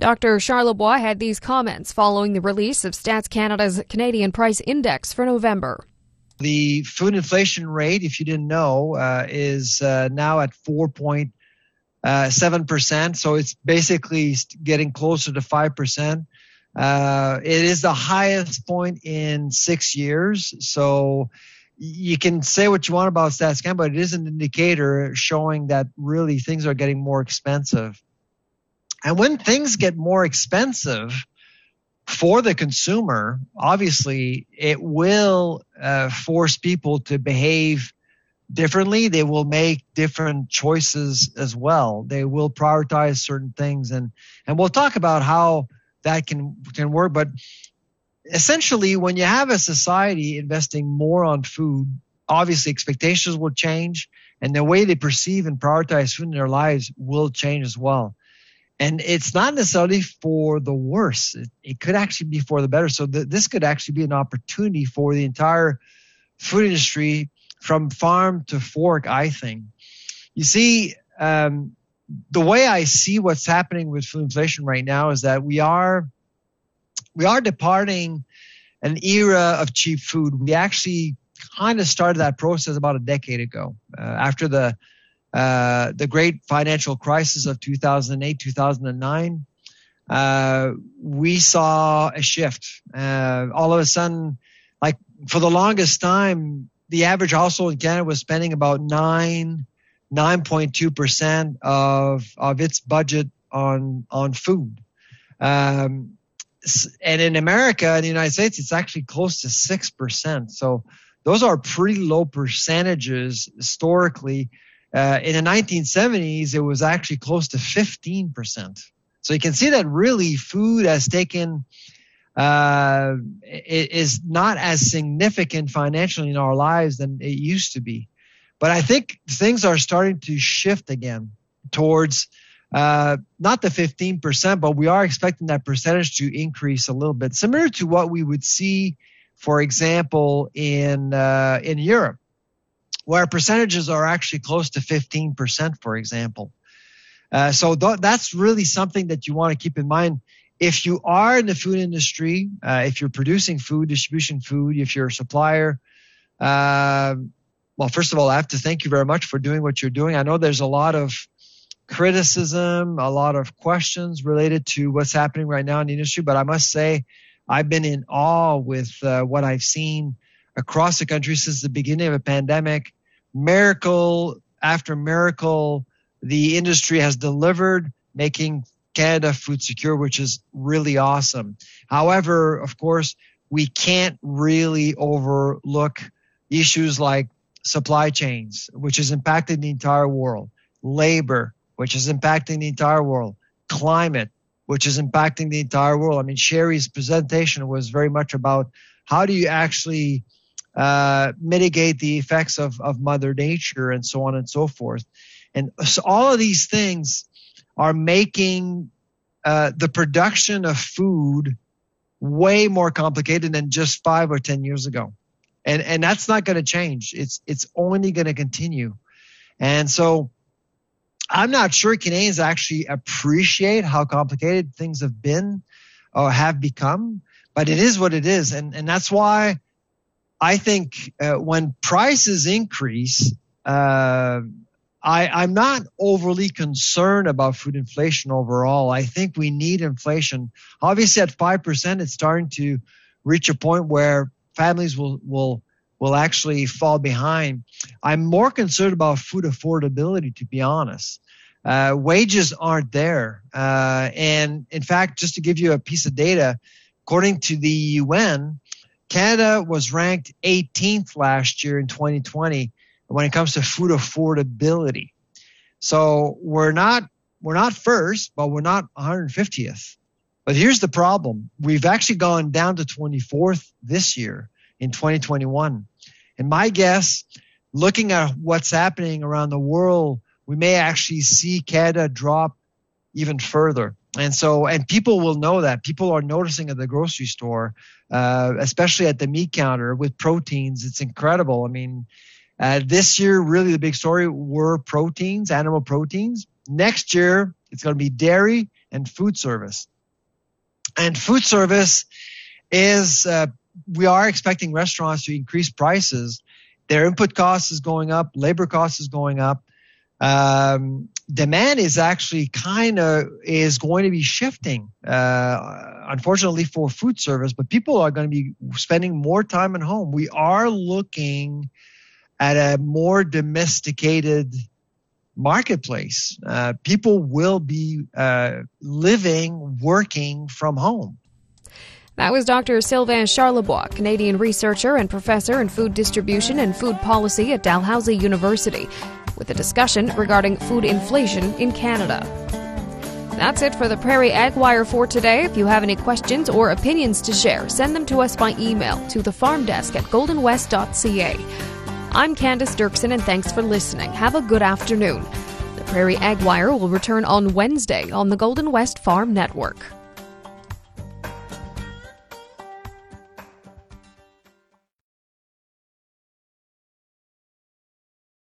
Dr. Charlebois had these comments following the release of Stats Canada's Canadian Price Index for November. The food inflation rate, if you didn't know, uh, is uh, now at 4.7%. Uh, so it's basically getting closer to 5%. Uh, it is the highest point in six years. So you can say what you want about StatsCan, but it is an indicator showing that really things are getting more expensive. And when things get more expensive for the consumer, obviously it will uh, force people to behave differently. They will make different choices as well. They will prioritize certain things, and and we'll talk about how that can can work. But essentially, when you have a society investing more on food, obviously expectations will change, and the way they perceive and prioritize food in their lives will change as well and it's not necessarily for the worse. It, it could actually be for the better. So th- this could actually be an opportunity for the entire food industry from farm to fork. I think. You see, um, the way I see what's happening with food inflation right now is that we are we are departing an era of cheap food. We actually kind of started that process about a decade ago uh, after the uh, the great financial crisis of 2008, 2009, uh, we saw a shift. Uh, all of a sudden, like for the longest time, the average household in Canada was spending about nine, 9.2 percent of of its budget on on food. Um, and in America, in the United States, it's actually close to six percent. So those are pretty low percentages historically uh, in the 1970s, it was actually close to 15%. So you can see that really food has taken uh, is not as significant financially in our lives than it used to be. But I think things are starting to shift again towards uh, not the 15%, but we are expecting that percentage to increase a little bit, similar to what we would see, for example, in uh, in Europe where percentages are actually close to 15%, for example. Uh, so th- that's really something that you want to keep in mind. If you are in the food industry, uh, if you're producing food, distribution food, if you're a supplier, uh, well, first of all, I have to thank you very much for doing what you're doing. I know there's a lot of criticism, a lot of questions related to what's happening right now in the industry, but I must say, I've been in awe with uh, what I've seen across the country since the beginning of a pandemic miracle after miracle, the industry has delivered, making Canada food secure, which is really awesome. However, of course, we can't really overlook issues like supply chains, which is impacting the entire world, labor, which is impacting the entire world, climate, which is impacting the entire world. I mean, Sherry's presentation was very much about how do you actually uh, mitigate the effects of, of Mother Nature and so on and so forth. And so all of these things are making uh, the production of food way more complicated than just five or ten years ago. And and that's not going to change. It's it's only going to continue. And so I'm not sure Canadians actually appreciate how complicated things have been or have become, but it is what it is. And and that's why I think uh, when prices increase, uh, I, am not overly concerned about food inflation overall. I think we need inflation. Obviously, at five percent, it's starting to reach a point where families will will will actually fall behind. I'm more concerned about food affordability, to be honest. Uh, wages aren't there, uh, and in fact, just to give you a piece of data, according to the UN, Canada was ranked 18th last year in 2020 when it comes to food affordability. So we're not we're not first, but we're not 150th. But here's the problem: we've actually gone down to 24th this year in 2021. And my guess, looking at what's happening around the world, we may actually see Canada drop even further. And so, and people will know that. People are noticing at the grocery store, uh, especially at the meat counter with proteins. It's incredible. I mean, uh, this year, really the big story were proteins, animal proteins. Next year, it's going to be dairy and food service. And food service is, uh, we are expecting restaurants to increase prices. Their input cost is going up, labor cost is going up. Um, demand is actually kind of is going to be shifting, uh, unfortunately for food service, but people are going to be spending more time at home. We are looking at a more domesticated marketplace. Uh, people will be uh, living, working from home. That was Dr. Sylvain Charlebois, Canadian researcher and professor in food distribution and food policy at Dalhousie University, with a discussion regarding food inflation in Canada. That's it for the Prairie Ag Wire for today. If you have any questions or opinions to share, send them to us by email to the farm desk at goldenwest.ca. I'm Candice Dirksen, and thanks for listening. Have a good afternoon. The Prairie Ag Wire will return on Wednesday on the Golden West Farm Network.